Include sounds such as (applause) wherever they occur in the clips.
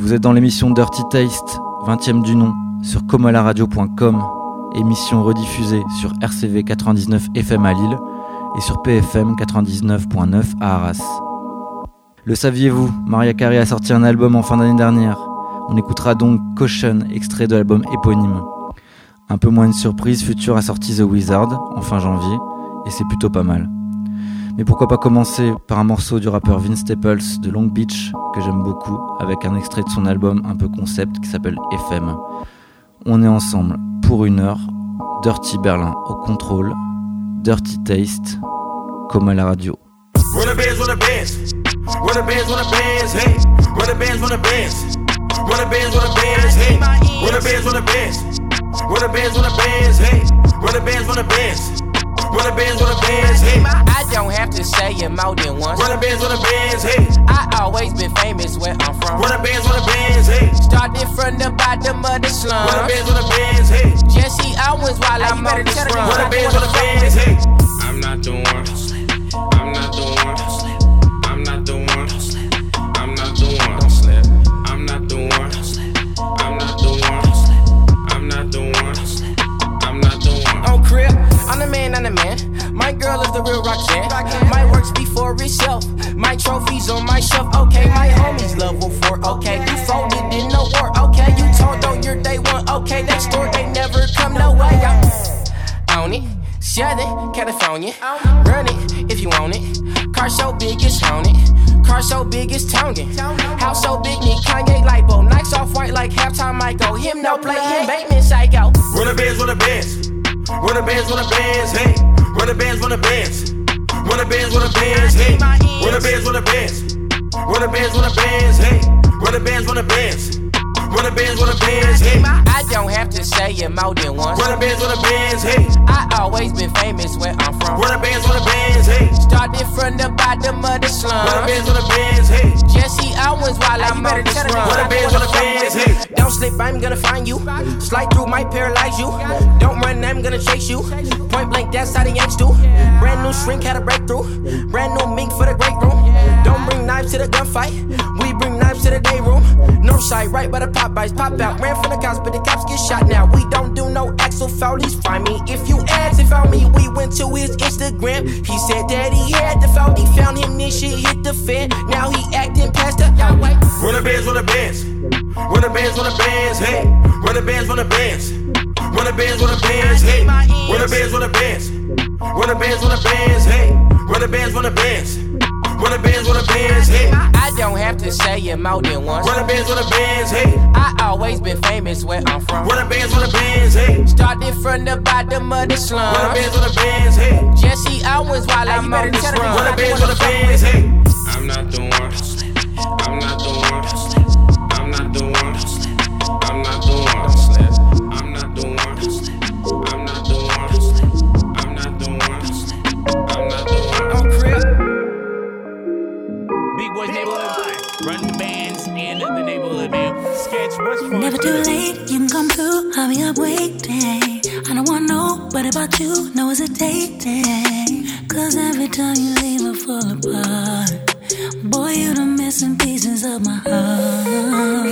Vous êtes dans l'émission Dirty Taste, 20e du nom, sur comalaradio.com, émission rediffusée sur RCV 99 FM à Lille et sur PFM 99.9 à Arras. Le saviez-vous, Maria Carey a sorti un album en fin d'année dernière. On écoutera donc Caution, extrait de l'album éponyme. Un peu moins de surprise, Future a sorti The Wizard en fin janvier, et c'est plutôt pas mal. Mais pourquoi pas commencer par un morceau du rappeur Vince Staples de Long Beach que j'aime beaucoup avec un extrait de son album un peu concept qui s'appelle FM. On est ensemble pour une heure. Dirty Berlin au contrôle. Dirty Taste comme à la radio. I don't have to say it more than once. Run the bands on the bands, hey. I always been famous where I'm from. Run the bands on the bands, hey. Started from the bottom of the slum. Run the bands on the bands, hey. Jesse Owens while I'm on the run. Run the bands on the bands, hey. I'm not the one. I'm not the one. I'm the man, I'm the man. My girl is the real Roxanne. My works for itself. My trophies on my shelf. Okay, my homies level four. Okay, you folded in no war. Okay, you told on your day one. Okay, that store they never come no way. I'm on it. Southern California. Run it if you want it. Car so big it's haunted. Car so big it's tonguing. House so big need Kanye lipo. Nikes off white like halftime Michael. Him no play, him Bateman psycho. Run the bands, run the bands. Run the bands, run the bands, hey. Run the bands, run the bands. Run the bands, run the bands, hey. Run the bands, run the bands. Run the bands, run the bands, hey. Run the bands, run the bands. Run the bands, run the bands, hey. I don't have to say it more than once. Run the bands, run the bands, hey. I always been famous where I'm from. Run the bands, run the bands, hey. Started from the bottom of the slum. Run the bands, run the bands, hey. Jesse Owens while I'm on this run. Run the bands, run the bands, hey. Don't slip, I'm gonna find you. Slide through, might paralyze you. Don't run, I'm gonna chase you. Point blank, that's how the Yanks do. Brand new shrink had a breakthrough. Brand new mink for the great room. Don't bring knives to the gunfight. We bring knives to the day room. North side, right by the Popeyes. Pop out, ran from the cops, but the cops get shot now. We don't do no Axel Foley's. Find me if you ask if found me. We went to his Instagram. He said that he had the Foley. Found him, this shit hit the fan. Now he acting past the highway. Run the bands, run the bands. Run the bands, run the bands, hey. Run the bands, run the bands. Run the bands, run the bands, hey. Run the bands, run the bands. Run the bands, run the bands, hey. Run the bands, run the bands. Run the bands, run the bands, hey. I don't have to say it more than once. Run the bands, run the bands, hey. I always been famous where I'm from. Run the bands, run the bands, hey. Started from the bottom of the slum. Run the bands, run the bands, hey. Jesse Owens while I'm on this run. Run the bands, run the bands, hey. I'm not the one. I'm not the one. Never too late, you can come through. I'll be up waiting. I don't want nobody about you, no hesitating. Cause every time you leave, I fall apart. Boy, you the missing pieces of my heart.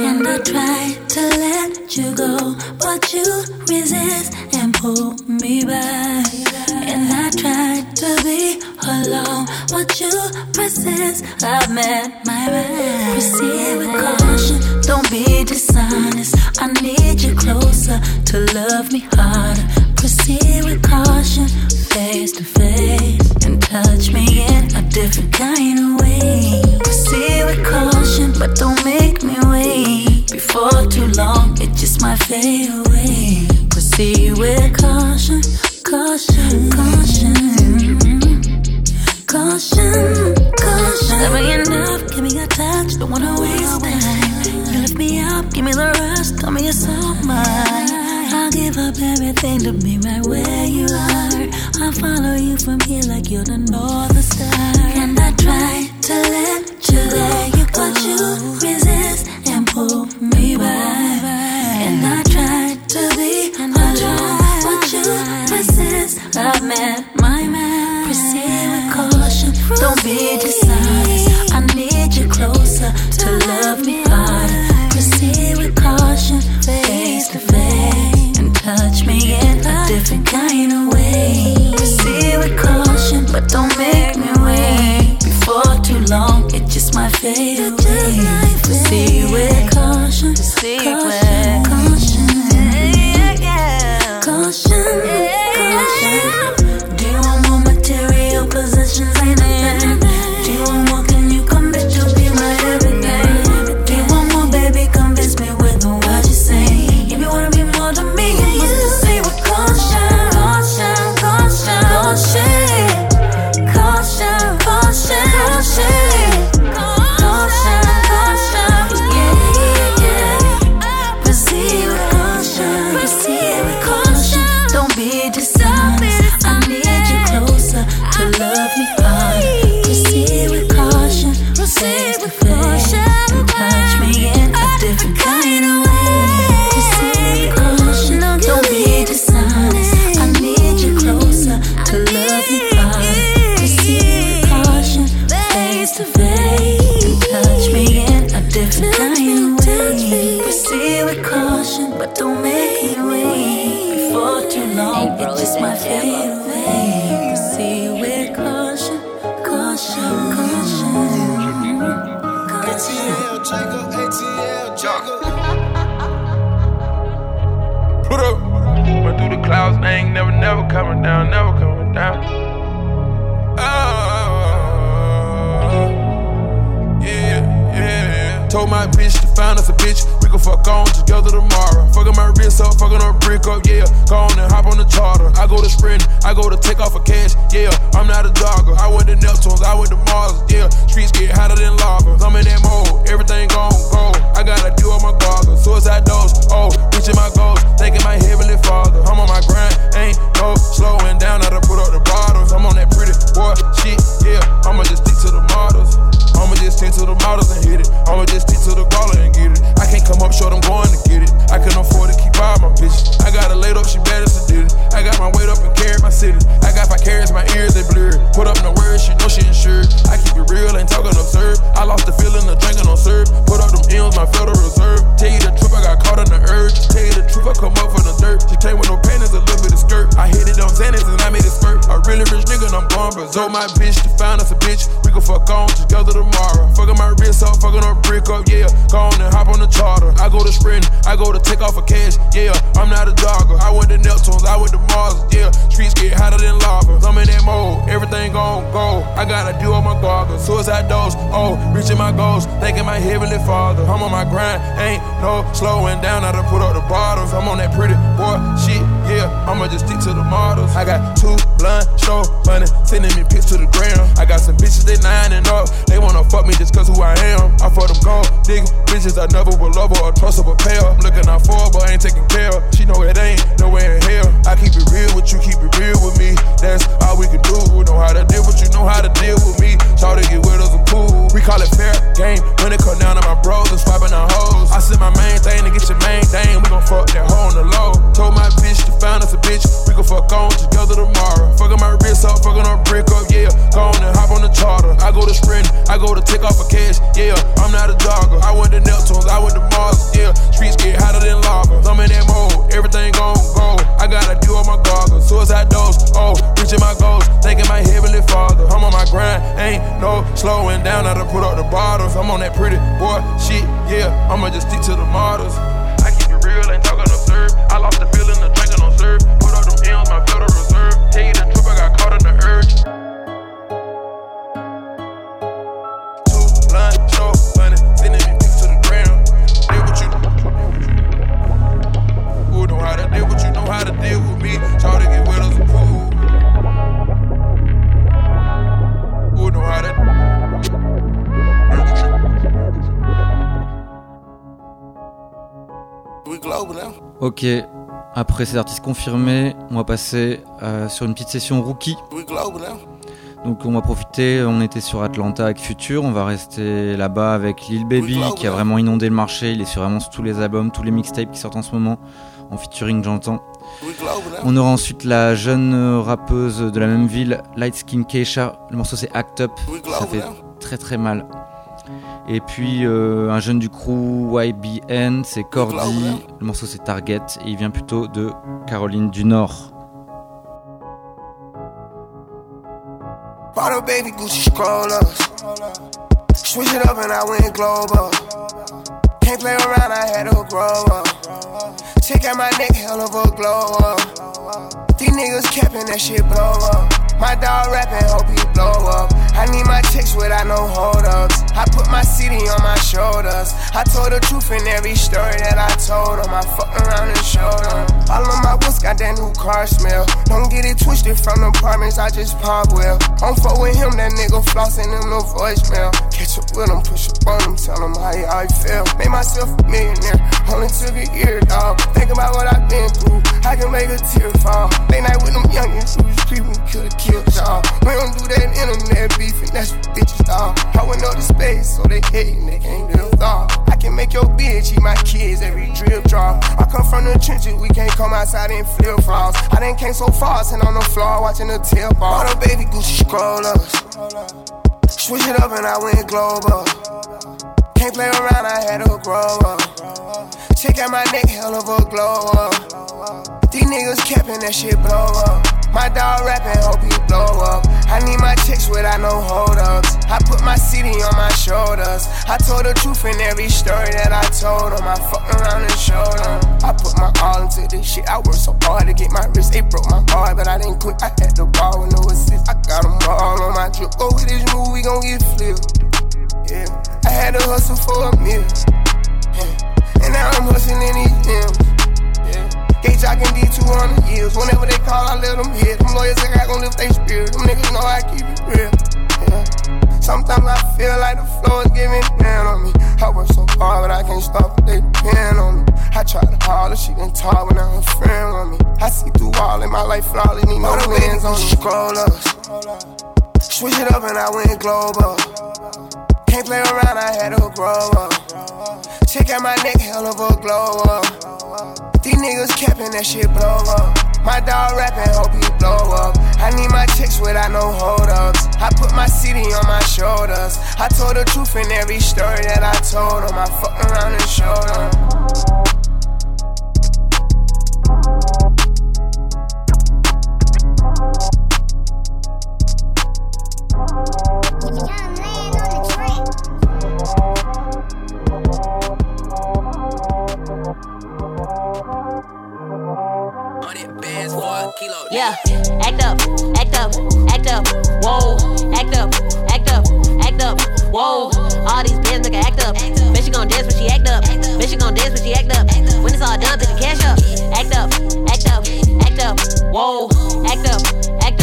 And I try to let you go, but you resist and pull me back. And I try to be alone, but you persist. I've met my man. Proceed with caution, don't be dishonest. I need you closer to love me harder. Proceed with caution, face to face, and touch me in a different kind of way. Proceed with caution, but don't make me wait. Before too long, it just might fade away. Proceed with caution, caution, caution. Caution, caution. Never enough, give me a touch, don't wanna waste time. You lift me up, give me the rest, tell me you're so mine. I'll give up everything to be right where you are. I'll follow you from here like you're the North Star. And I try to let you go, but you resist and pull me back. And I try to be alone, but you persist. My man. We decide. I need you closer to love me harder. Proceed with caution, face to face, and touch me in a different kind of way. Proceed with caution, but don't make me wait. Before too long, it just might fade away. Proceed with caution, caution, caution. I got my carrots, my ears they blurred. Put up no words, she know she insured. I keep it real, ain't talking absurd. I lost the feeling of drinking on serve. Put up them M's, my Federal Reserve. Tell you the truth, I got caught in the urge. Tell you the truth, I come up from the dirt. She came with no panties, a little bit of skirt. I hit it on Xanax and I made it spurt. A really rich nigga, and I'm going berserk. My bitch to find us a bitch. We can fuck on together tomorrow. Fucking my wrist up, fucking her brick up, yeah. Go on and hop on the charter. I go to sprint, I go to take off a cash, yeah. I'm not a jogger. I went to Neptunes, I went to Mars, yeah. Get hotter than lava. I'm in that mode, everything gon' go. I gotta do all my goggles. Suicide dose, oh, reaching my goals. Thanking my heavenly father. I'm on my grind, ain't no slowing down. I done put up the bottles. I'm on that pretty boy shit, yeah. I'ma just stick to the models. I got two blind show money, sending me pics to the ground. I got some bitches, they nine and up. They wanna fuck me just cause who I am. I for them gold dig bitches, I never will love or trust pay her. I'm looking out for her, but ain't taking care. She know it ain't nowhere in hell. I keep it real with you, keep it real with me. That's all we can do. Know how to deal with you, know how to deal with me. Try to get with us a pool. We call it fair game. When it come down to my bros and swiping on hoes. I send my main thing to get your main thing. We gon' fuck that hoe on the low. Told my bitch to find us a bitch. We gon' fuck on together tomorrow. Fucking my wrist up, fucking her brick up, yeah. Go on and hop on the charter. I go to sprint, I go to take off a cash, yeah. I'm not a jogger. I went to Neptunes, I went to Mars, yeah. Streets get hotter than lava. I'm in that mode, everything gon' go. I gotta do all my goggles. Suicide dose, oh, reaching my goals. Thanking my heavenly father. I'm on my grind, ain't no slowing down. I done put up the bottles. I'm on that pretty boy shit, yeah. I'ma just stick to the models. I keep it real, ain't talking absurd. I lost the feeling of Ok, après ces artistes confirmés, on va passer euh, sur une petite session rookie. Donc on va profiter, on était sur Atlanta avec Future, on va rester là-bas avec Lil Baby qui a vraiment inondé le marché, il est sur vraiment sur tous les albums, tous les mixtapes qui sortent en ce moment, en featuring j'entends. On aura ensuite la jeune rappeuse de la même ville, Light Skin Keisha, le morceau c'est Act Up, ça fait très très mal. Et puis euh, un jeune du crew YBN, c'est Cordy, le morceau c'est Target et il vient plutôt de Caroline du Nord. Bottle baby Gucci scrollers. Switch it up and I went global. Can't play around, I had to grow up. Check out my neck, hell of a glow up. These niggas capping, that shit blow up. My dog rapping, hope he blow up. I need my chicks without no hold ups. I put my city on my shoulders. I told the truth in every story that I told them. I fuck around and showed them. All of my woods got that new car smell. Don't get it twisted from the apartments, I just pop well. Don't fuck with him, that nigga flossing him no voicemail. Catch up with him, push up on him, tell him how, how he feel. Made myself a millionaire, only took a year, dog. Think about what I've been through, I can make a tear fall. Late night with them youngins, who was creeping, could've killed y'all. We don't do that internet beefing, that's what bitches dog. I went up the space, so they hating, they can't live dog. I can make your bitch eat my kids every drip drop. I come from the trenches, we can't come outside in flip flops. I done came so far, sitting on the floor watching the tip off. All the baby Gucci scroll ups. Switch it up and I went global. Can't play around, I had to grow up. Check out my neck, hell of a glow up. These niggas capping, that shit blow up. My dog rapping, hope he blow up. I need my chicks without no hold ups. I put my city on my shoulders. I told the truth in every story that I told them. I fucked around and showed them. I put my all into this shit. I worked so hard to get my wrist. They broke my heart, but I didn't quit. I had the ball with no assist. I got them all on my drip. Go with this move, we gon' get flipped. Yeah, I had to hustle for a meal. Yeah. And now I'm hustling in these M's. Gate jocking D200 years. Whenever they call, I let them hit. Them lawyers think I gon' lift their spirit. Them niggas know I keep it real. Yeah. Sometimes I feel like the floor is giving down on me. I work so hard, but I can't stop, but they depend on me. I try to holler, she done talk, but now her friend on me. I see through all in my life, flawless, need no lens on me. Scroll up. Switch it up and I went global. Can't play around, I had to grow up. Check out my neck, hell of a glow up. These niggas capping, that shit blow up. My dog rapping, hope he blow up. I need my chicks without no hold ups. I put my city on my shoulders. I told the truth in every story that I told them. I fucked around and showed them. Yeah, act up, act up, act up, whoa, act up, act up, act up, whoa. All these bands nigga act up. Bitch, she gon' dance when she act up. Bitch, she gon' dance when she act up. When it's all done, the cash up. Act up, act up, act up, whoa, act up,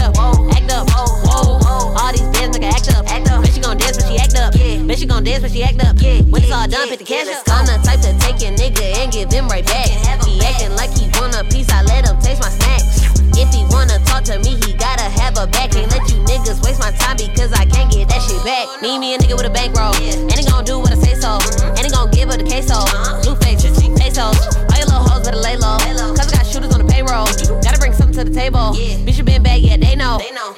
Oh, oh, oh. act up, act up, whoa. All these bands nigga act up. Bitch, she gon' dance when she act up. Bitch, she gon' dance when she act up. When it's all done, put the cash up. I'm the type to take a nigga and give him right back. He acting like he want a piece, I let him taste my snacks. If he wanna talk to me, he gotta have a back. Can't let you niggas waste my time because I can't get that shit back. Need me a nigga with a bankroll, and he gon' do what I say so. Mm-hmm. And he gon' give her the queso. Uh-huh. Blue face, pesos. All your little hoes better lay low. Cause I got shooters on the payroll. Gotta bring something to the table. Bitch, you been bad, yeah, they know. They know.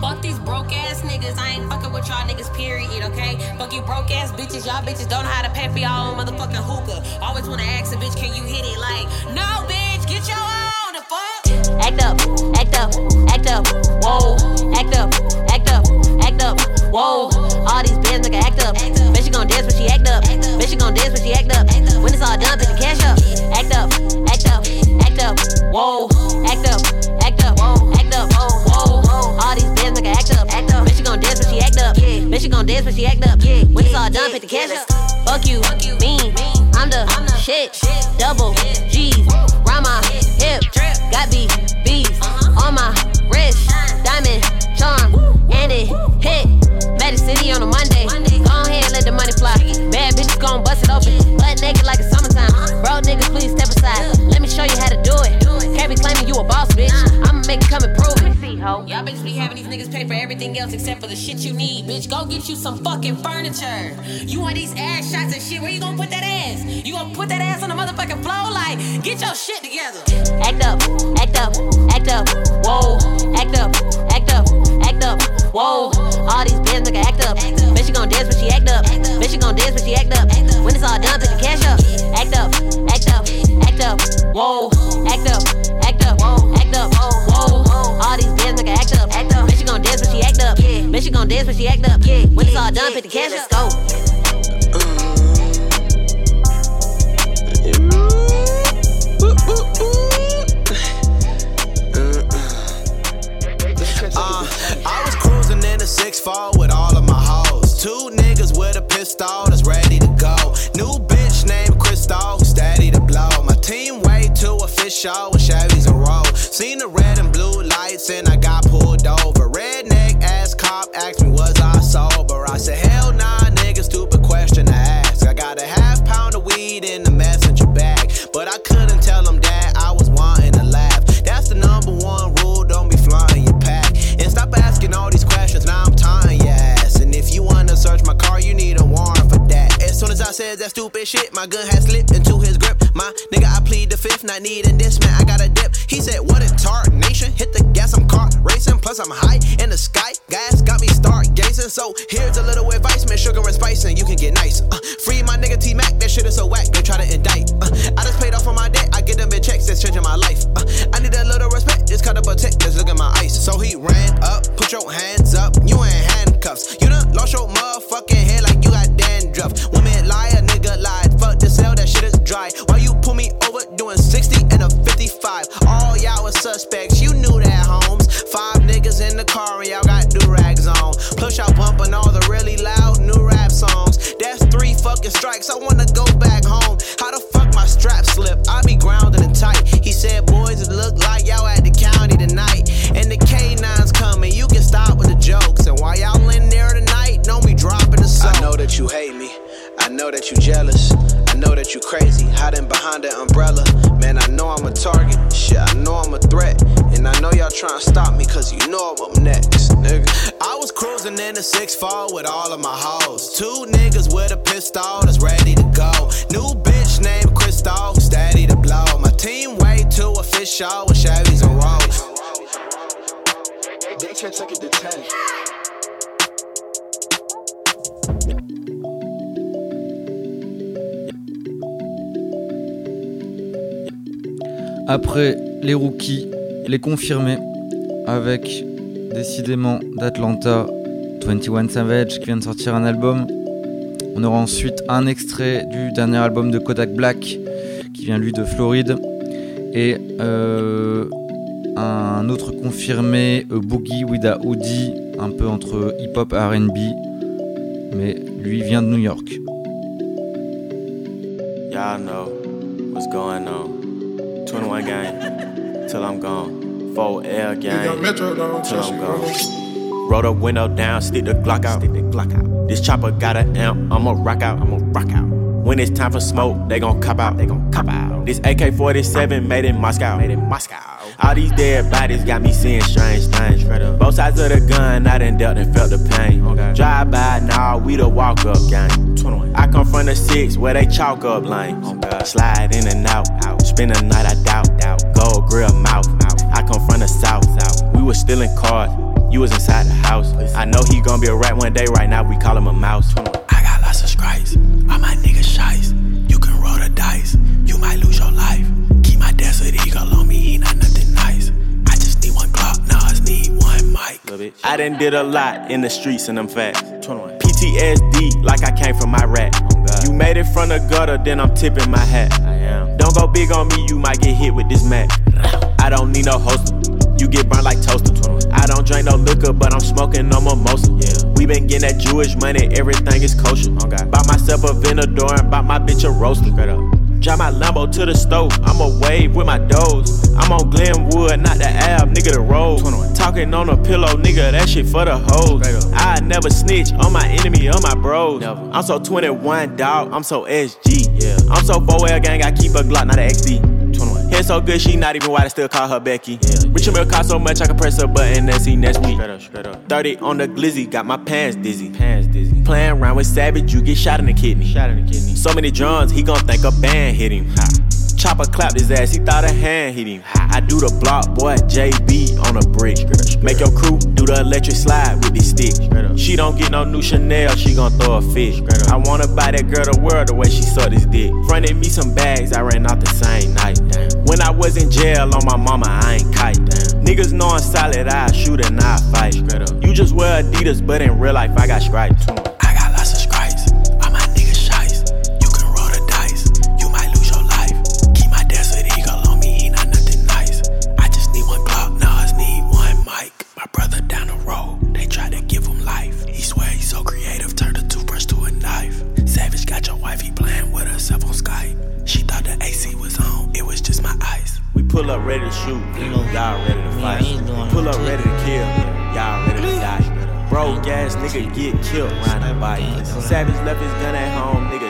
Fuck these broke ass niggas. I ain't fucking with y'all niggas, period, okay? Fuck you broke ass bitches. Y'all bitches don't know how to pay for y'all own motherfucking hookah. Always wanna ask a bitch, can you hit it? Like, no, bitch, get your own. The fuck? Act up, act up, act up, whoa. Act up, act up, act up, whoa. All these bands nigga act up. Bitch, she gon' dance when she act up. Bitch, she gon' dance when she act up. When it's all done, put the cash up. Act up, act up, act up, whoa. Act up, act up, act up, whoa. All these bands nigga act up. Bitch, she gon' dance when she act up. Bitch, she gon' dance when she act up. When it's all done, put the cash up. Fuck you, mean. I'm the shit. Double G's. Round my hip. Got beef, beef on my gon' bust it open. Butt naked like it's summertime. Bro, niggas, please step aside. Let me show you how to do it. Can't be claiming you a boss, bitch. I'ma make it come and prove it. Y'all bitches be having these niggas pay for everything else except for the shit you need, bitch. Go get you some fucking furniture. You want these ass shots and shit? Where you gonna put that ass? You gonna put that ass on the motherfucking floor? Like, get your shit together. Act up, act up, act up, whoa. Act up, act up, act up, whoa. All these bands nigga act up. Bitch, she gon' dance when she act up. Bitch, she gon' dance when she act up. When it's all done, put the cash up. Act up, act up, act up, whoa. Act up, act up, act up, whoa. All these bands nigga act up. Act up. Bitch, she gon' dance when she act up. Bitch, she gon' dance when she act up. When it's all done, put the cash, up. let's go. 6 4 with all of my hoes. Two niggas with a pistol that's ready to go. New bitch named Crystal, steady to blow. My team way too official stupid shit, my gun had slipped into his grip. My nigga, I plead the fifth, not needing this, man. I got a dip. He said, What a tart nation. Hit the gas, I'm car racing. Plus, I'm high in the sky. Gas got me stargazing. So here's a little advice, man. Sugar and spice, and you can get nice. Uh, free my nigga T Mac, that shit is so whack. They try to indict. Uh, I just paid off on my debt. I get them big checks, that's changing my life. Uh, I need a little respect, just cut up a tick, just look at my ice. So he ran up, put your hands Après les rookies, les confirmés, avec décidément d'Atlanta, 21 Savage qui vient de sortir un album. On aura ensuite un extrait du dernier album de Kodak Black qui vient lui de Floride. Et euh, un autre confirmé, euh, Boogie with a Hoodie, un peu entre hip-hop et RB. Mais lui vient de New York. Know what's going on. 21 gang, till I'm gone. 4L gang, till I'm gone. Roll the window down, stick the Glock out. Stick the Glock out. This chopper got an amp, I'ma rock out, I'ma rock out. When it's time for smoke, they gon' cop out, they gon' cop out. This AK-47 made in Moscow, made in Moscow. All these dead bodies got me seeing strange things. Both sides of the gun, I done dealt and felt the pain. Drive by, nah, we the walk up gang. I come from the six where they chalk up lanes. Slide in and out, spend the night, I doubt. Gold grill mouth, I come from the south. We was stealing cars, you was inside the house. I know he gon' be a rat one day, right now we call him a mouse. I got lots of stripes, all my niggas shies. You can roll the dice, you might lose your life. Keep my desert eagle on me, he not nothing nice. I just need one clock, Glock, Nas need one mic. I done did a lot in the streets and I'm fast. PTSD like I came from Iraq. You made it from the gutter, then I'm tipping my hat. Don't go big on me, you might get hit with this Mac. I don't need no host. You get burned like toaster. I don't drink no liquor, but I'm smoking no mimosa. Yeah. We been getting that Jewish money, everything is kosher. Okay. Bought myself a Venador and bought my bitch a roaster. Drive my Lambo to the stove, I'ma wave with my doors. I'm on Glenwood, not the Ave, nigga the road. Talking on a pillow, nigga, that shit for the hoes. I never snitch on my enemy, on my bros. I'm so 21, dog, I'm so SG. Yeah. I'm so 4L gang, I keep a Glock, not a XD. Hair so good, she not even white, I still call her Becky. Yeah, Richard Mille cost so much, I can press a button and see next week. Straight up, straight up. 30 on the glizzy, got my pants dizzy. Pants dizzy. Playing around with Savage, you get shot in the kidney. Shot in the kidney. So many drums, he gon' think a band hit him. Ha. Chopper clapped his ass, he thought a hand hit him. I do the block, boy, JB on a brick. Make your crew do the electric slide with this stick. She don't get no new Chanel, she gon' throw a fish. I wanna buy that girl the world the way she sucked this dick. Fronted me some bags, I ran out the same night. When I was in jail on my mama, I ain't kite. Niggas know I'm solid, I shoot and I fight. You just wear Adidas, but in real life I got stripes. Ready to shoot, y'all ready to fight. Pull up ready to kill, y'all ready to die. Broke ass nigga get killed riding bike. Savage left his gun at home, nigga.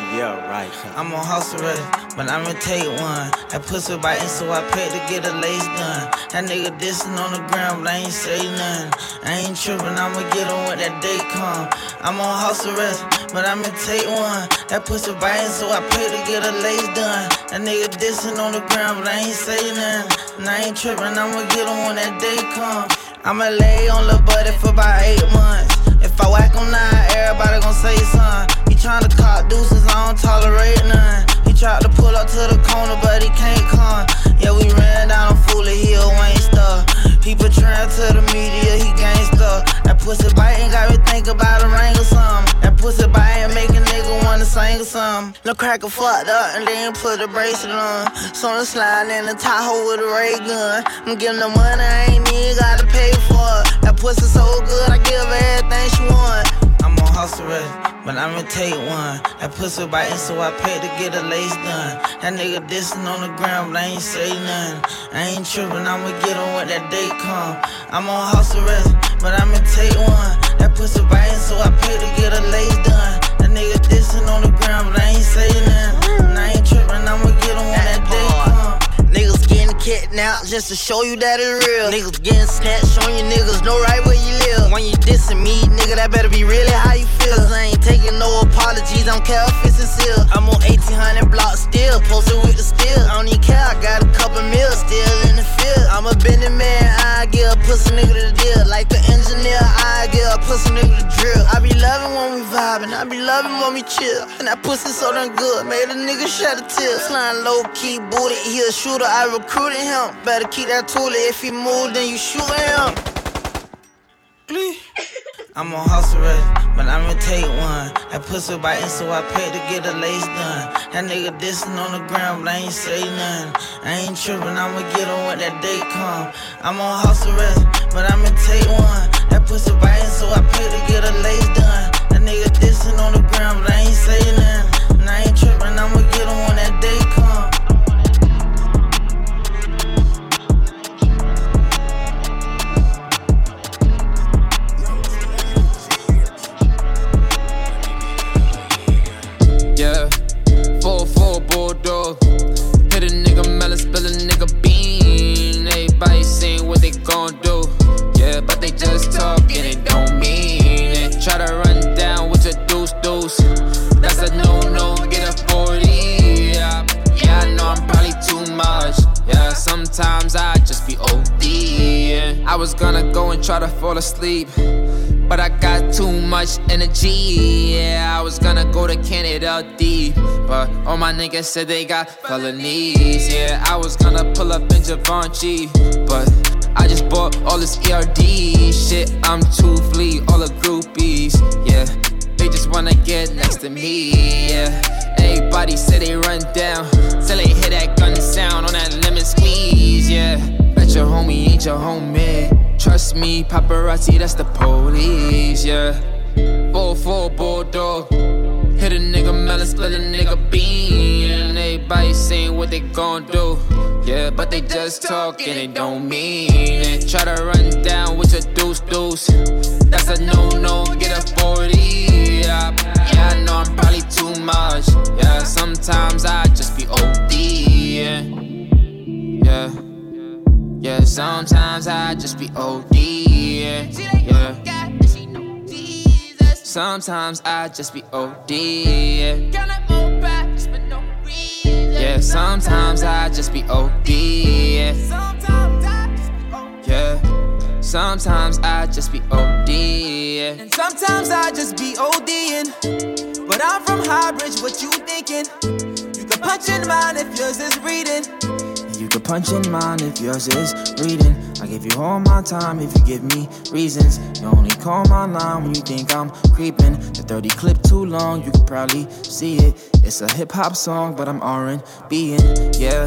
I'm on house arrest, but I'ma take one. That pussy biting, so I paid to get a lace done. That nigga dissing on the ground, but I ain't say nothing. I ain't tripping, I'ma get on when that day come. I'm on house arrest, but I'ma take one. That pussy biting, so I paid to get a lace done. That nigga dissing on the ground, but I ain't say nothing. And I ain't tripping, I'ma get on when that day come. I'ma lay on the buddy for about eight months. If I whack on nine, everybody gon' say something. He tryna cop deuces, I don't tolerate none. He tried to pull up to the corner, but he can't come. Yeah, we ran down a fool, he a Wayne stuff. He portraying to the media, he gangsta. That pussy biting got me think about a ring or something. That pussy biting make a nigga wanna sing or something. No cracker fucked up and then put a bracelet on. So I'm sliding in the Tahoe with a ray gun. I'm getting the money, I ain't even gotta pay for it. That pussy so good, I give everything she want. House arrest but I'ma take one. That pussy biting, so I paid to get a lace done. That nigga dissing on the ground, but I ain't say nothing. I ain't tripping, I'ma get on when that date come. I'm on house arrest, but I'ma take one. That pussy biting, so I paid to get a lace done. That nigga dissing on the ground, but I ain't say kidnapped just to show you that it's real. Niggas getting snatched, showing you niggas know right where you live. When you dissing me, nigga, that better be really how you feel. Cause I ain't taking no apologies, I'm care if it's sincere. I'm on 1800 blocks still, posted with the steel. I don't even care, I got a couple meals still in the field. I'm a bending man, I get a pussy nigga the deal. Like the engineer, I get a pussy nigga the drill. I be loving when we vibing, I be loving when we chill. And that pussy so damn good, made a nigga shed a tear. Slime low key, booty, he a shooter, I recruited him. Better keep that toolie, if he move, then you shoot him. I'm on house arrest, but I'ma take one. That pussy biting, so I paid to get a lace done. That nigga dissing on the ground, but I ain't say nothing. I ain't tripping, I'ma get on when that day come. I'm on house arrest, but I'ma take one. That pussy biting, so I paid to get a lace done. That nigga dissing on the ground, but I ain't say nothing. Sometimes I just be OD. I was gonna go and try to fall asleep. But I got too much energy. Yeah, I was gonna go to Canada deep. But all my niggas said they got felonies. Yeah, I was gonna pull up in Givenchy. But I just bought all this ERD shit. I'm too flea, all the groupies. Yeah, they just wanna get next to me. Yeah, everybody say they run down. Till they hear that gun sound on that lemon squeeze. Yeah, bet your homie ain't your homie. Trust me, paparazzi, that's the police, yeah. 4-4 Bordeaux. Hit everybody saying what they gon' do. Yeah, but they just talk and they don't mean it. Try to run down with your deuce deuce. That's a no no, get a 40. Yeah, yeah, I know I'm probably too much. Yeah, sometimes I just be OD. Yeah, yeah. Yeah, sometimes I just be OD. Yeah, yeah. Sometimes I just be OD. Yeah. Yeah, sometimes I just be OD. Yeah. Yeah. Sometimes I just be OD. Yeah. And sometimes I just be ODing. But I'm from Highbridge, what you thinking? You can punch in mine if yours is reading. You can punch in mine if yours is reading. I give you all my time if you give me reasons. You only call my line when you think I'm creeping. The 30 clip too long, you could probably see it. It's a hip hop song, but I'm R&B in, yeah.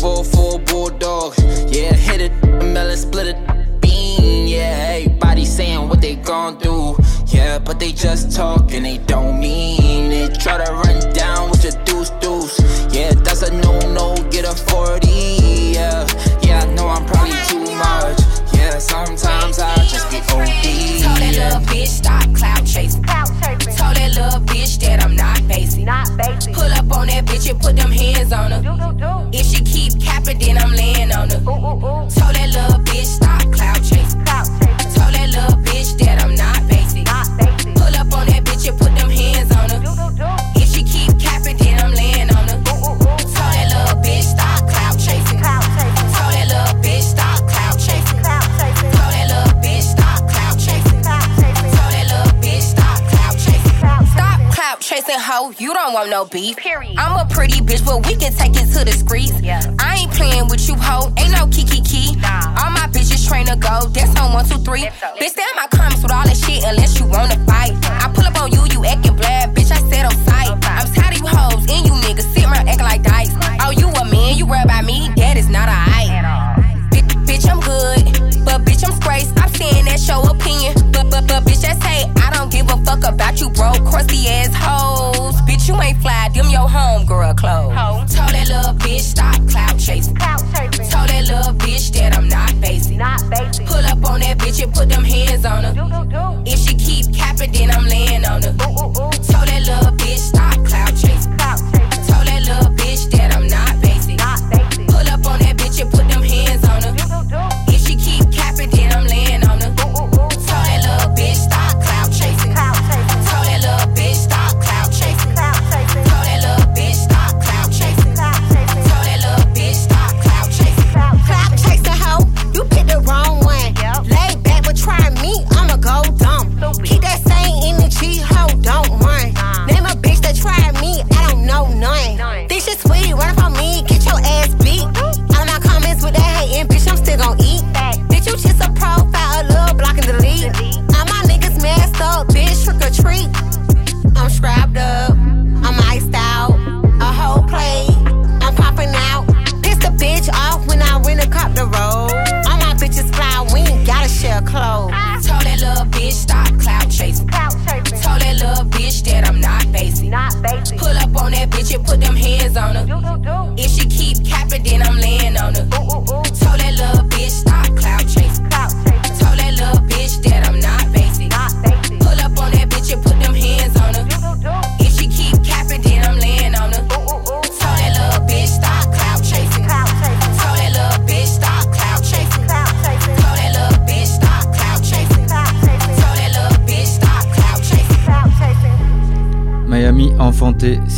4-4 bulldog, yeah, hit it, melon split it, bean, yeah. Everybody saying what they gon' do, yeah, but they just talk and they don't mean it. Try to run down with your deuce deuce, yeah, that's a no no. Get a 40, yeah, Sometimes I just get OD. Told that little bitch stop clout chasing. Told that little bitch that I'm not basic. Not basic. Pull up on that bitch and put them hands on her. Want no beef. Period. I'm a pretty bitch, but we can take it to the streets. Yeah. I ain't playing with you, hoe. Ain't no kiki key. Nah. All my bitches train to go. That's on one, two, three. Bitch, stay in my comments with all that shit unless you wanna fight. I pull up on you, you acting bad, bitch. I said I'm sight. I'm tired of you hoes and you niggas sitting around acting like dice. Oh, you a man, you worry about me. That is not alright. Bitch, bitch, I'm good. But bitch, I'm straight. Stop saying that's your opinion. But, but, but, bitch, that's hate. I don't give a fuck about you, broke, crusty ass hoes. Bitch, you ain't fly. Them your homegirl clothes. Told that little bitch stop clout chasing. Told that little bitch that I'm not basic. Not basic. Pull up on that bitch and put them hands on her. If she keep capping, then I'm laying on her. Told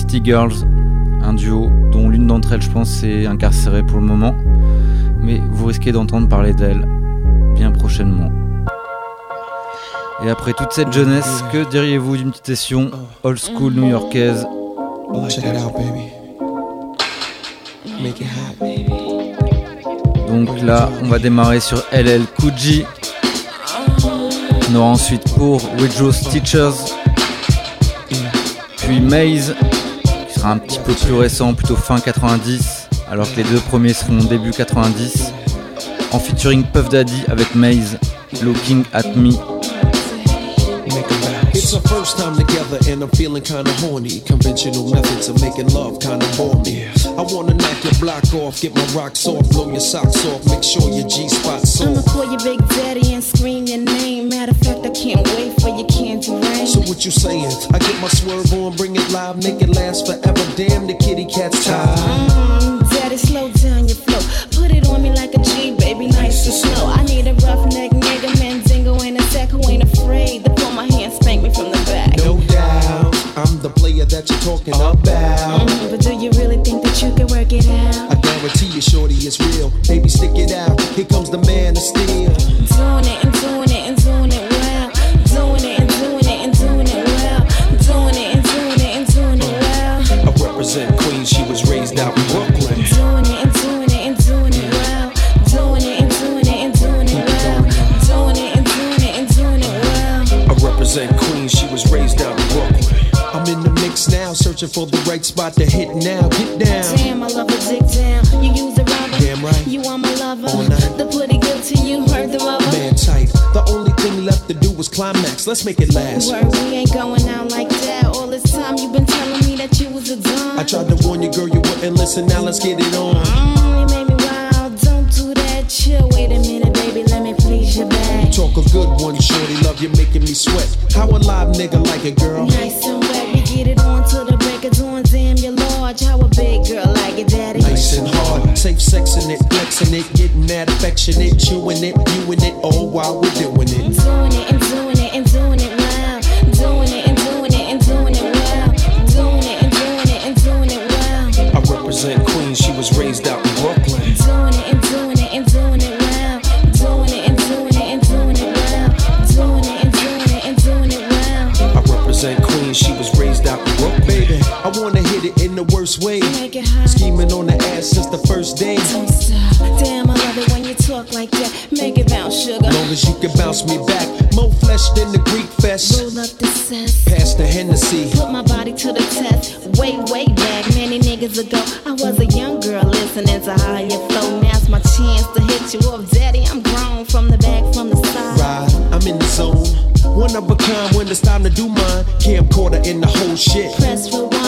City Girls, un duo dont l'une d'entre elles, je pense, est incarcérée pour le moment, mais vous risquez d'entendre parler d'elle bien prochainement. Et après toute cette jeunesse, que diriez-vous d'une petite session old school new-yorkaise? Hot. Donc là, on va démarrer sur LL Cool On aura ensuite pour Wedros Teachers, puis Maze, sera un petit peu plus récent, plutôt fin 90, alors que les deux premiers seront début 90, en featuring Puff Daddy avec Maze, Looking at Me. It's our first time together and I'm feeling kinda horny. Conventional methods of making love kinda bore me. I wanna knock your block off, get my rocks off, blow your socks off, make sure your G spot's I'ma on. call you Big Daddy and scream your name. Matter of fact, I can't wait what you saying? I get my swerve on, bring it live, make it last forever. Damn, the kitty cat's tired. Mm, Daddy, slow down your flow. Put it on me like a G, baby, nice and slow. I need a roughneck nigga, Mandingo ain't a sack who ain't afraid to pull my hand, spank me from the back. No doubt, I'm the player that you're talking about. Mm, but do you really think that you can work it out? I guarantee you, shorty, it's real. Baby, stick it out. Here comes the man of steel. Searching for the right spot to hit now. Get down. Damn, I love a dick down. You use a rubber. Damn right. You are my lover. All night. The pretty good to you, heard the rubber. Man tight. The only thing left to do was climax. Let's make it last. Word, we ain't going out like that. All this time you've been telling me that you was a dime. I tried to warn you, girl, you wouldn't listen. Now let's get it on. Mm, you made me wild. Don't do that. Chill. Wait a minute, baby. Let me please your back. Talk a good one, shorty. Love you making me sweat. How a live nigga like it, girl? Nice safe sexing it, flexing it, getting that affectionate, chewing it, viewing it, all while we're doing it. It in way. Make it hot. Scheming on the ass since the first day. Don't stop. Damn, I love it when you talk like that. Make it bounce, sugar. Long as you can bounce me back. More flesh than the Greek fest. Roll up the cess. Pass the Hennessy. Put my body to the test. Way, way back, many niggas ago. I was a young girl listening to how you flow. Now's my chance to hit you up, daddy. I'm grown from the back, from the side. Ride, I'm in the zone. One of a kind when it's time to do mine. Camcorder in the whole shit. Press rewind,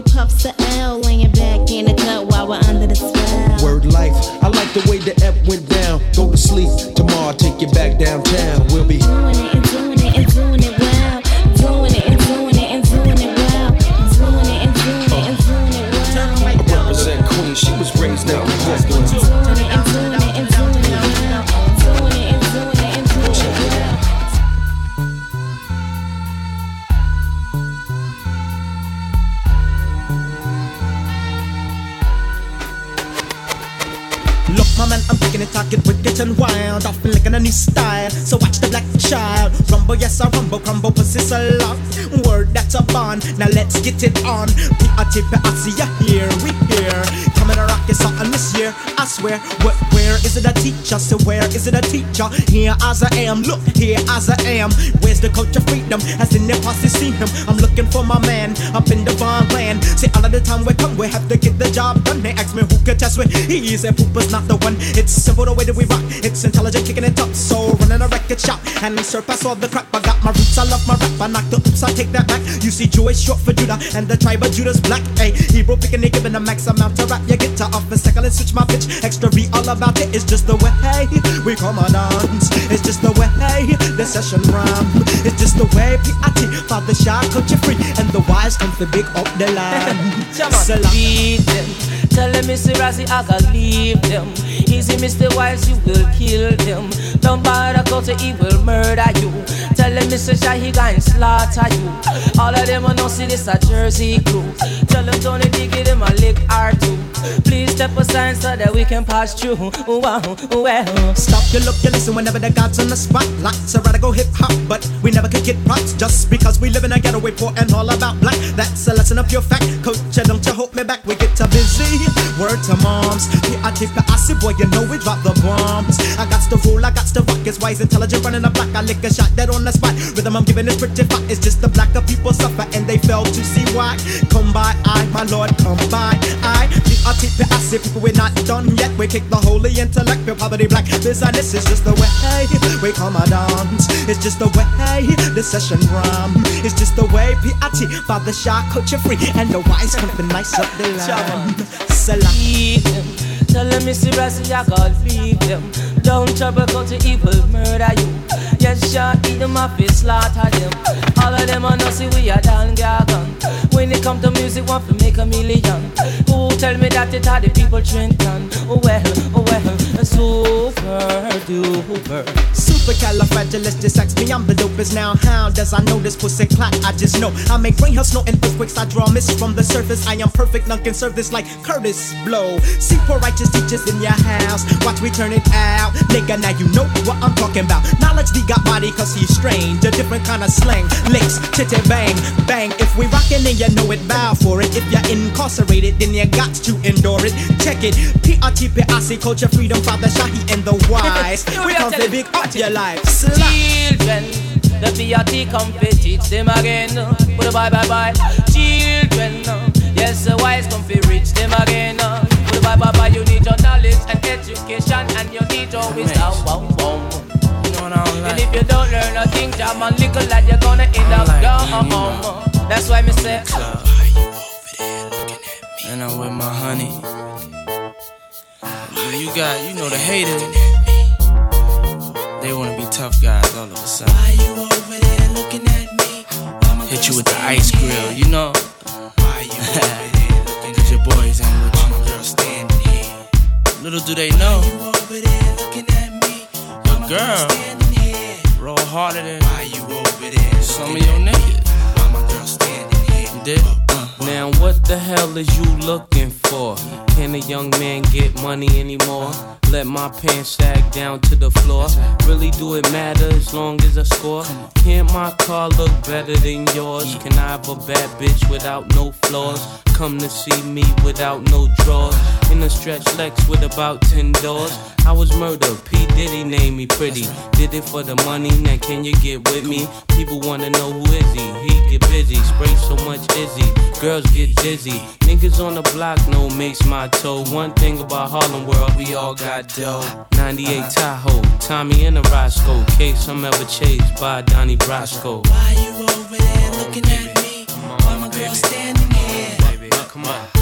we puffs the L. Laying back in the while we're under the spell. Word life, I like the way the F went down. Go to sleep, tomorrow I'll take you back downtown. Style. So watch the black child. Rumble, yes, I rumble, crumble, pussy so lock. Word, that's a bond. Now let's get it on. Ya here, we here. To rock it something this year. I swear, what, where is it a teacher? So where is it a teacher? Here as I am, look, here as I am. Where's the of freedom? Has the posse seen him? I'm looking for my man up in the Von land. Say all of the time we come, we have to get the job done. They ask me who could test with. He said Poopa's not the one. It's simple the way that we rock. It's intelligent, kicking it up. So running a record shop and surpass all the crap. I got my roots, I love my rap. I knock the oops, I take that back. You see, Joe is short for Judah, and the tribe of Judah's black. Hey, Hebrew picking it, giving a max amount to rap. You get to off a second and switch my pitch. Extra V all about it. It's just the way we come on dance. It's just the way the session rhyme. It's just the way P.I.T. Father Shah cut you free, and the wise come to big up the line. (laughs) Beat them. Tell them Mr. Razzie I gotta leave them. Easy Mr. Wise, you will kill them. Don't bother go to he will murder you. Tell them Mr. Shy he gonna slaughter you. All of them will not see this a Jersey crew. Tell them Tony Diggy them a lick R2. Please step aside so that we can pass through. Wow, well. Stop, you look, you listen whenever the god's on the spotlight. So rather go hip hop, but we never could get props just because we live in a getaway poor and all about black. That's a lesson of pure fact. Coach, don't you hold me back. We get too busy. Word to moms. I tip the acid, boy, you know we drop the bombs. I got the rule, I got the rock. It's wise, intelligent, running a block. I lick a shot dead on the spot. Rhythm I'm giving is pretty fat. It's just the blacker people suffer and they fail to see why. Come by, I, my lord, come by. I, I tip the acid, people, we're not done yet. We kick the holy intellect, pure poverty black. This and this is just the way we come a dance. It's just the way the session rhyme. It's just the way P.I.T. Father Shah coach you free and the wise come nice up the line. Salah. Leave them. Tell them Mr. Razzie I gotta leave them. Don't trouble go to evil murder you. Yes, sure, eat them up and slaughter them. All of them are see we are down gun. When it come to music, want to make a million. Who tell me that it are the people Trenton? Oh well, oh well, super duper. Supercalifragilistic, me, I'm the dopest now. How does I know this pussy clap? I just know I make rain, hail, snow, and earthquakes. I draw mist from the surface. I am perfect, none can serve this like Kurtis Blow. See Poor Righteous Teachers in your house. Watch me turn it out. Nigga, now you know what I'm talking about. Knowledge D got body cause he's strange. A different kind of slang. Licks, chitty bang, bang. If we rockin' then you know it, bow for it. If you're incarcerated, then you got to endure it. Check it. P-R-T-P-I-C, culture, freedom, father, Shahi, and the wise. (laughs) We Because are they big up your life. Children, The PRT come fi teach them again. Put a bye bye bye. Children, yes, the wise come fi reach them again. Put a bye bye bye. You need your knowledge and education, and you need your wisdom. Boom, boom. And if you don't learn a thing, jam and little lad, you're gonna end up down. That's why me say. And I'm with my honey. You got, you know, the haters. They wanna be tough guys all of a sudden. Why you over there looking at me? Hit you with the ice grill, you know. Why you over there looking (laughs) Cause your boys ain't with you. standing here. Little do they know. You over there looking at me? Your girl roll harder than Why you over there? some of your niggas. Now what the hell is you looking for? Can a young man get money anymore? Let my pants sag down to the floor. Really do it matter as long as I score? Can't my car look better than yours? Can I have a bad bitch without no flaws? Come to see me without no drawers. In a stretch Lex with about 10 doors. I was murdered, P. Diddy named me pretty. Did it for the money, now can you get with me? People wanna know who is he? He get busy, spray so much izzy. Girls get dizzy. Niggas on the block know makes my toe. One thing about Harlem World, we all got dough. 98 uh-huh. Tahoe, Tommy and a Roscoe. Case I'm ever chased by Donnie Brasco. Why you over there looking at me? Why my girl standing here? Baby, Come on.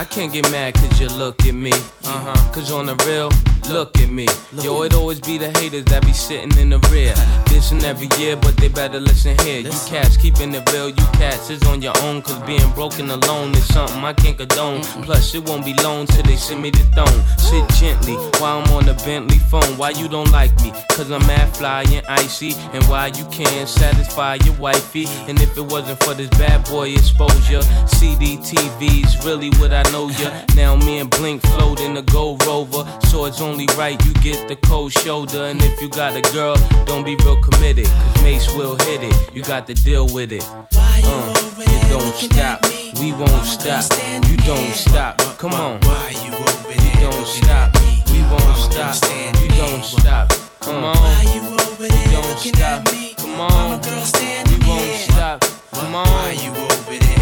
I can't get mad cause you look at me. Uh huh. Cause on the real, look at me. Yo, it always be the haters that be sitting in the rear. Dissing every year, but they better listen here. You cats keeping it real, you cats is on your own. Cause being broken alone is something I can't condone. Plus, it won't be long till they send me the throne. Sit gently while I'm on the Bentley phone. Why you don't like me? Cause I'm mad fly and icy. And why you can't satisfy your wifey. And if it wasn't for this bad boy exposure, CD TV's really what I know ya. (laughs) Now me and Blink float the gold rover. So it's only right you get the cold shoulder. And if you got a girl, don't be real committed. Cause Mase will hit it. You got to deal with it. Uh, you don't stop. We won't stop. You don't stop. Come on. Why you over there? You don't stop. We won't stop. You don't stop. Come on. Why you over there You don't stop. Come on. We won't stop. Come Why on.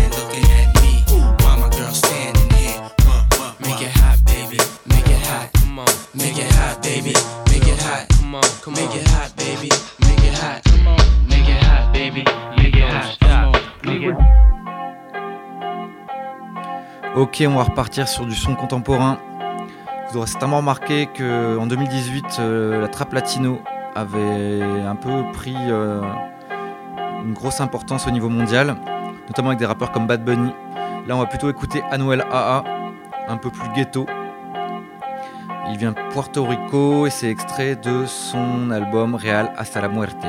Make it hot, baby. Make it hot. Come on. Come on. Make it hot, baby. Make it hot. Come on. Make it hot, baby. Make it hot. Come on. Make it Ok, on va repartir sur du son contemporain. Vous aurez certainement remarqué que en 2018, euh, la trap latino avait un peu pris euh, une grosse importance au niveau mondial, notamment avec des rappeurs comme Bad Bunny. Là, on va plutôt écouter Anuel AA, un peu plus ghetto. Il vient de Puerto Rico et c'est extrait de son album Real Hasta la Muerte.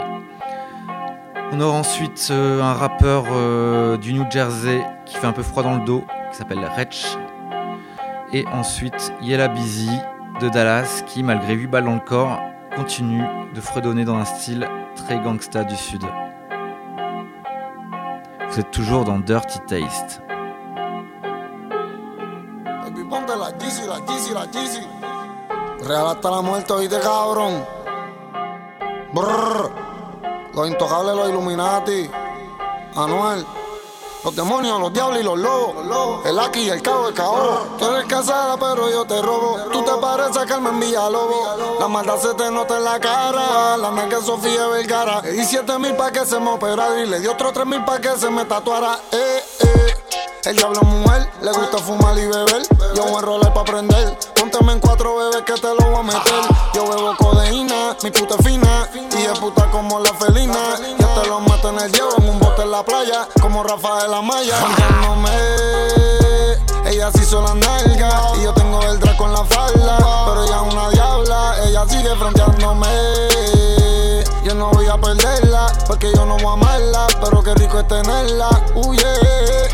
On aura ensuite euh, un rappeur euh, du New Jersey qui fait un peu froid dans le dos, qui s'appelle Retch. Et ensuite Yella Busy de Dallas qui, malgré 8 balles dans le corps, continue de fredonner dans un style très gangsta du sud. Vous êtes toujours dans Dirty Taste. Real hasta la muerte, oíste, cabrón. Brrr. Los intocables, los Illuminati. Anuel. Los demonios, los diablos y los lobos. El aquí y el cabo, el cabo. Tú eres casada, pero yo te robo. Tú te pareces a Carmen Villalobo. La maldad se te nota en la cara. La negra Sofía Vergara. Di 7 mil pa' que se me operara. Y le di otro 3 mil pa' que se me tatuara. Eh. El diablo es mujer, le gusta fumar y beber. Yo voy a enrolar pa' prender. Pónteme en cuatro bebés que te lo voy a meter. Yo bebo codeína, mi puta es fina. Y es puta como la felina. Yo te lo mato en el hielo, en un bote en la playa. Como Rafael Amaya. Contándome. Ella se hizo la nalga. Y yo tengo el draco en la falda. Pero ella es una diabla. Ella sigue fronteándome. Yo no voy a perderla, porque yo no voy a amarla, pero qué rico es tenerla. Uh, yeah.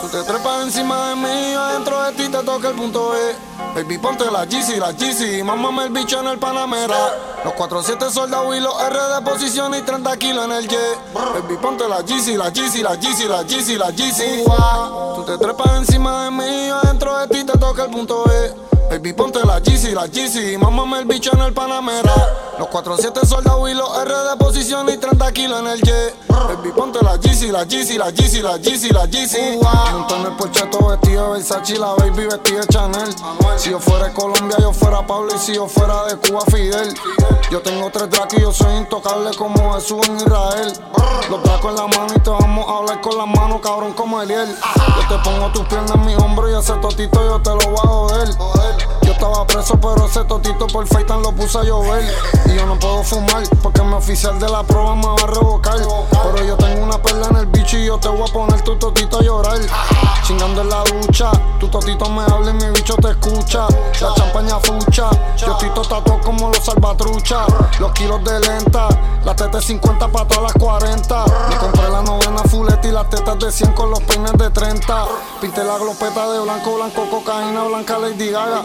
Tú te trepas encima de mí, yo dentro de ti te toca el punto E. Baby, ponte la GC, la GC. Mámame el bicho en el Panamera. Los 47 soldados y los R de posición y 30 kilos en el jet. Baby, ponte la GC, la GC, la GC, la GC, la GC. Tú te trepas encima de mí adentro de ti te toca el punto E. Baby, ponte la GC, la GC. Mámame el bicho en el Panamera. Los 47 soldados y los R de posición y 30 kilos en el jet. Baby, ponte la GC, la GC, la GC, la GC, la GC. Monto en el porcheto vestido de Versace la baby vestida de Chanel. Si yo fuera de Colombia, yo fuera Pablo. Y si yo fuera de Cuba, Fidel. Yo tengo tres dracos y yo soy intocable como Jesús en Israel. Los dracos en la mano y te vamos a hablar con las manos, cabrón, como Eliel. Yo te pongo tus piernas en mi hombro y ese totito yo te lo voy a joder. Estaba preso, pero ese totito por Faitan lo puse a llover. Y yo no puedo fumar, porque mi oficial de la prueba me va a revocar. Pero yo tengo una perla en el bicho y yo te voy a poner tu totito a llorar. Chingando en la ducha, tu totito me habla y mi bicho te escucha. La champaña fucha, yo estoy tatuado como los salvatruchas. Los kilos de lenta, la teta 50 para todas las 40. Me compré la novena fuleta y las tetas de 100 con los peines de 30. Pinté la glopeta de blanco, blanco, cocaína, blanca Lady Gaga.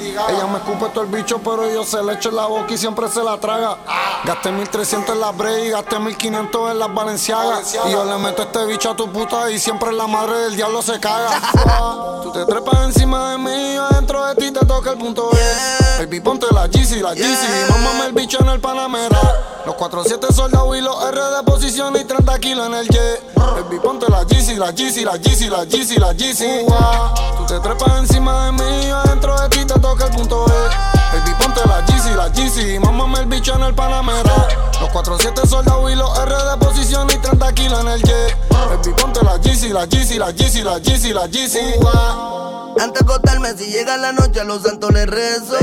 Me escupe todo el bicho, pero yo se le echo en la boca y siempre se la traga. Gasté 1300 en la Bray y gasté 1500 en las Valenciagas. Y yo le meto este bicho a tu puta y siempre la madre del diablo se caga. (laughs) Tú te trepas encima de mí y adentro de ti te toca el punto E. Baby, ponte la GC, la GC. Mámame el bicho en el Panamera. Los 47 soldados y los R de posición y 30 kilos en el jet. Baby, ponte la GC, la GC, la GC, la GC, la GC. Tú te trepas encima de mí y adentro de ti te toca el punto E. Baby, ponte la GC, la GC. Mámame el bicho en el Panamera. Los 47 soldados y los R de posición y 30 kilos en el jet. Baby, ponte la GC, la GC, la GC, la GC, la GC. Antes de acostarme, si llega la noche, a los santos les rezo.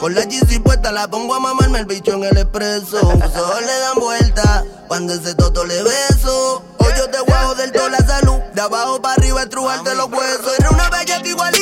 Con la GC puesta, la pongo a mamarme el bicho en el expreso. Los le dan vuelta cuando ese toto le beso. Hoy yo te guajo del todo la salud. De abajo para arriba, estrujarte los huesos. Era una bella que igualita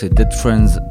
c'est Dead Friends.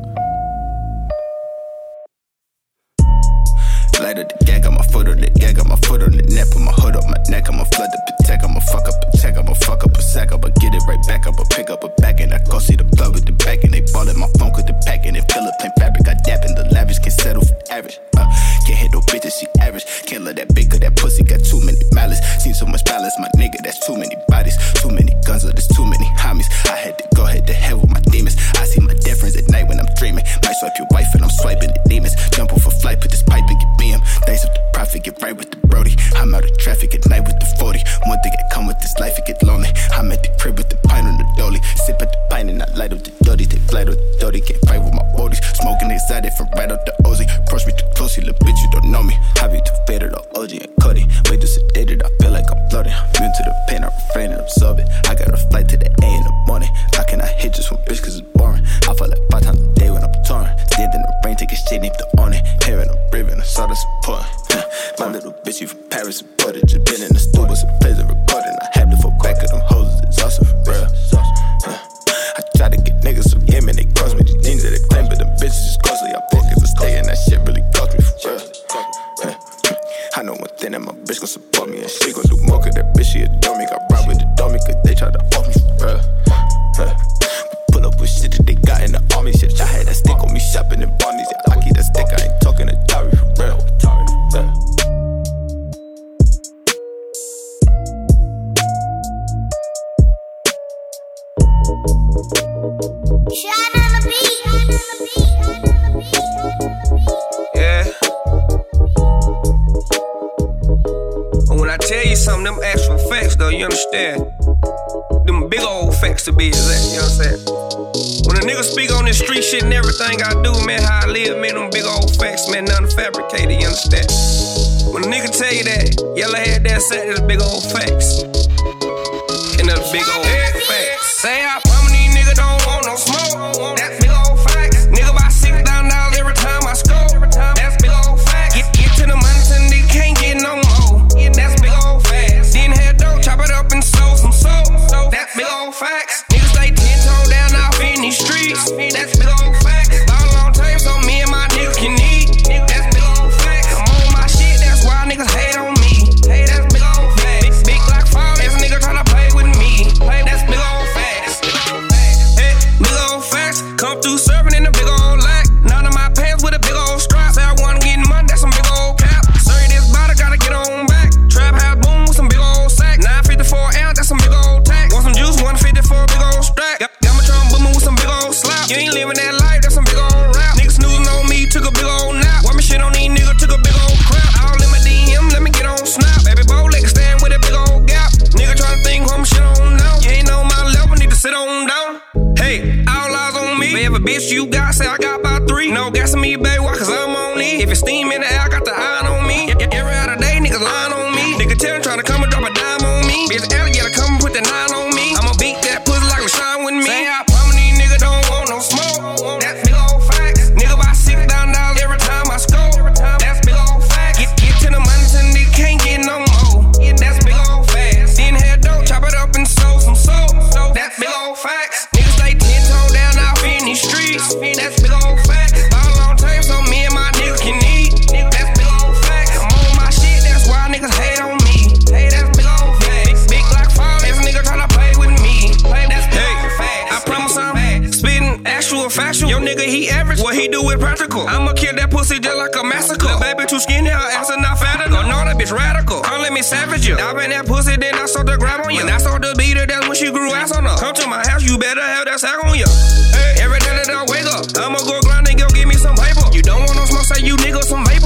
Say you nigga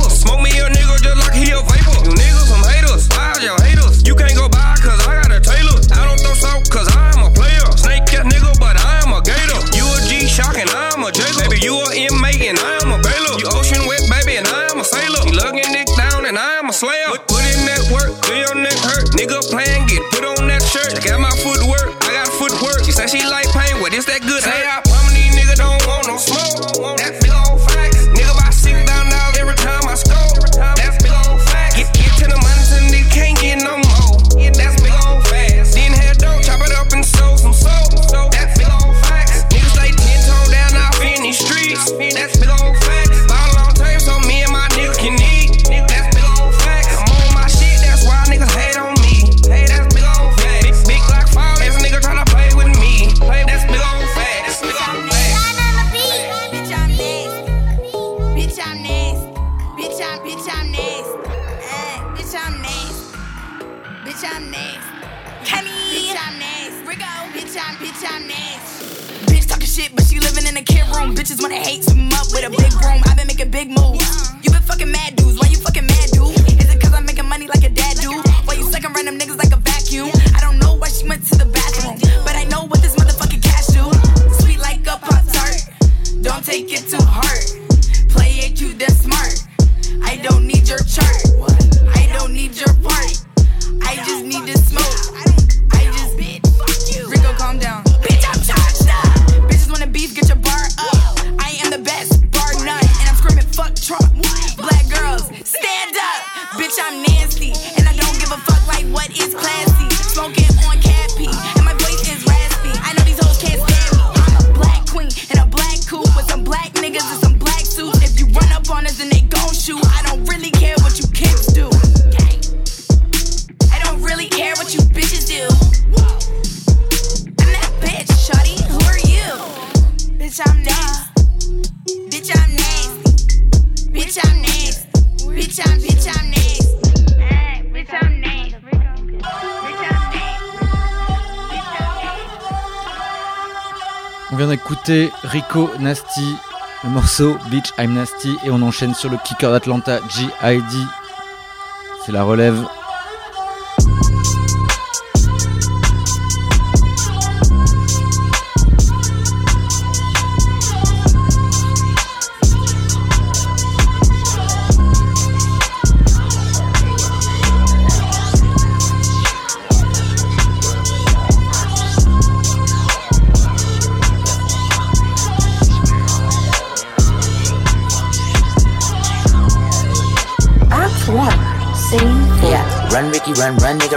Rico Nasty, le morceau Beach I'm Nasty, et on enchaîne sur le kicker d'Atlanta, G.I.D. C'est la relève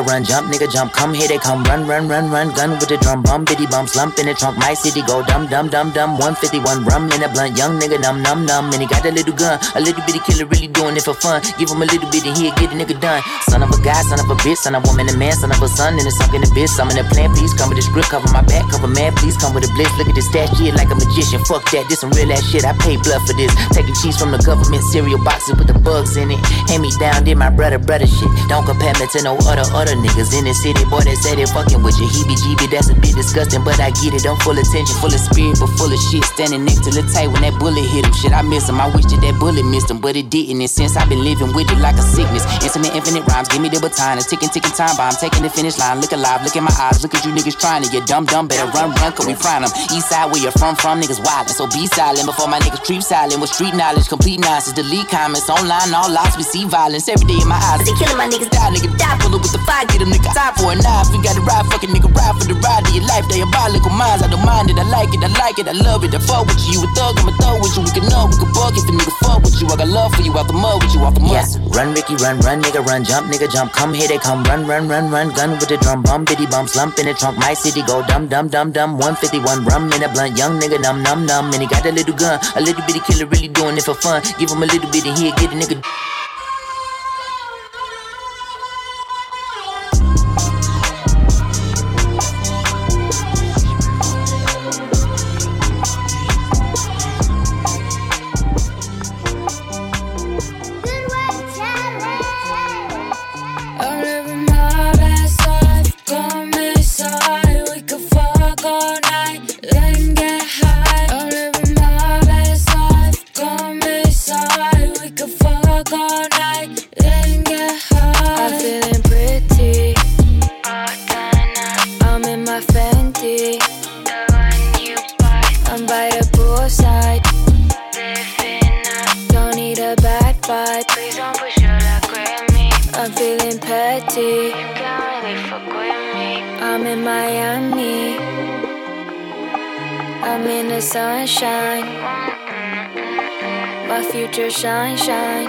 run, jump, nigga jump, come here they come, run, run, run, run, gun with the drum, bum, bitty bum, slump in the trunk, my city go dum, dum, dum, dum, 151 rum in a blunt, young nigga numb, numb, numb, and he got a little gun, a little bitty killer really doing it for fun, give him a little bit and he'll get a nigga done, son of a guy, son of a bitch, son of a woman, a man, son of a son, and it's sunk in the bitch, I'm in the plan, please come with the script, cover my back, cover man, please come with a blitz, look at this stash shit like a magician, fuck that, this some real ass shit, I pay blood for this, taking cheese from the government cereal boxes with the bugs in it, hand me down, did my brother, brother shit, don't compare me to no other, other niggas in the city, boy, that say they fucking with you. Heebie jeebie, that's a bit disgusting, but I get it. I'm full of tension, full of spirit, but full of shit. Standing next to the tight when that bullet hit him. Shit, I miss him. I wish that that bullet missed him, but it didn't. And since I've been living with it like a sickness, infinite, infinite rhymes, give me the baton. A ticking, ticking time bomb, taking the finish line. Look alive, look in my eyes, look at you niggas trying to. You dumb, dumb, better run, run, cause we prime them. East side, where you're from, from niggas wild. So be silent before my niggas creep silent with street knowledge, complete nonsense. Delete comments online, all lost, we see violence every day in my eyes. They killing my niggas, die, nigga, die, pull up with the fire, get them nigga, time for a knife. You gotta ride, fucking nigga, ride for the ride of your life. Diabolical minds, I don't mind it, I like it, I like it, I love it. I fuck with you, you a thug, I'm a thug with you. We can know, we can bug if a nigga fuck with you. I got love for you, out the mud with you, off the mud. Yes, run, Ricky, run, run, nigga, run, jump, nigga, jump. Come here, they come, run, run, run, run. Gun with the drum, bum, bitty bum, slump in the trunk. My city go dum, dum, dum, dum. 151 rum in a blunt, young nigga, numb, numb, numb. And he got a little gun, a little bitty killer, really doing it for fun. Give him a little bit and he'll get a nigga. Miami. I'm in the sunshine. My future shine, shine.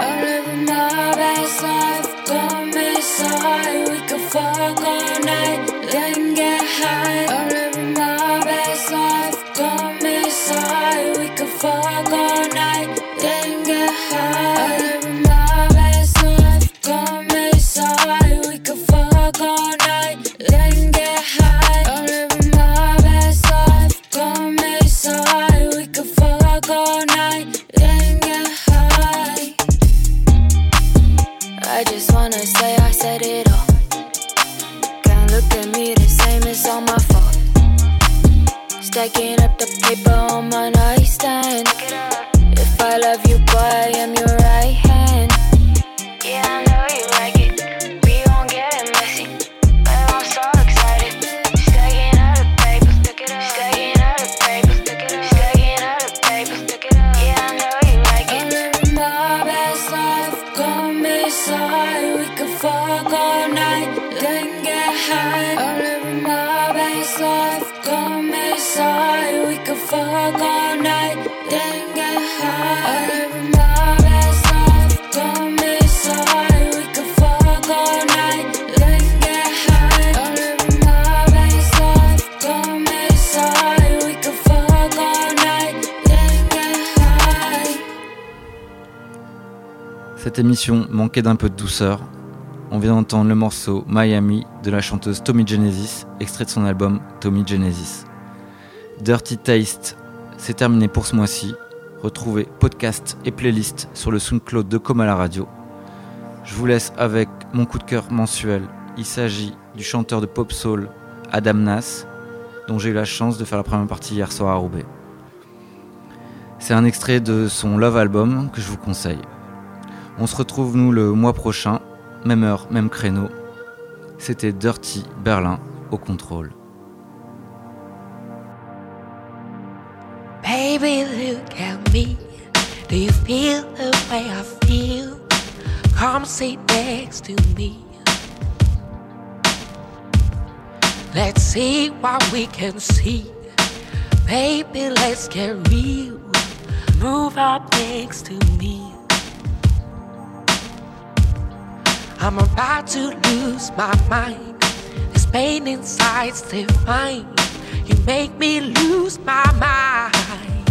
I'm living my best life. Come inside. We can fuck all night. Then get high. Manquait d'un peu de douceur. On vient d'entendre le morceau Miami de la chanteuse Tommy Genesis, extrait de son album Tommy Genesis. Dirty Taste, c'est terminé pour ce mois-ci. Retrouvez podcast et playlist sur le SoundCloud de Comme à la radio. Je vous laisse avec mon coup de cœur mensuel. Il s'agit du chanteur de pop soul Adam Nas, dont j'ai eu la chance de faire la première partie hier soir à Roubaix. C'est un extrait de son Love Album que je vous conseille. On se retrouve nous le mois prochain, même heure, même créneau. C'était Dirty Berlin au contrôle. Baby, look at me. Do you feel the way I feel? Come sit next to me. Let's see what we can see. Baby, let's get real. Move up next to me. I'm about to lose my mind. This pain inside's divine. You make me lose my mind.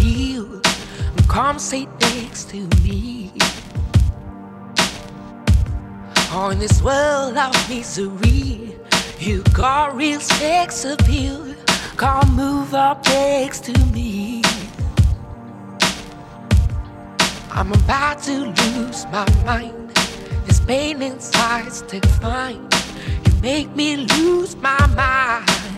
Feel. Come sit next to me. Oh, in this world of misery, you got real sex appeal. Come move up next to me. I'm about to lose my mind. This pain inside's divine. You make me lose my mind.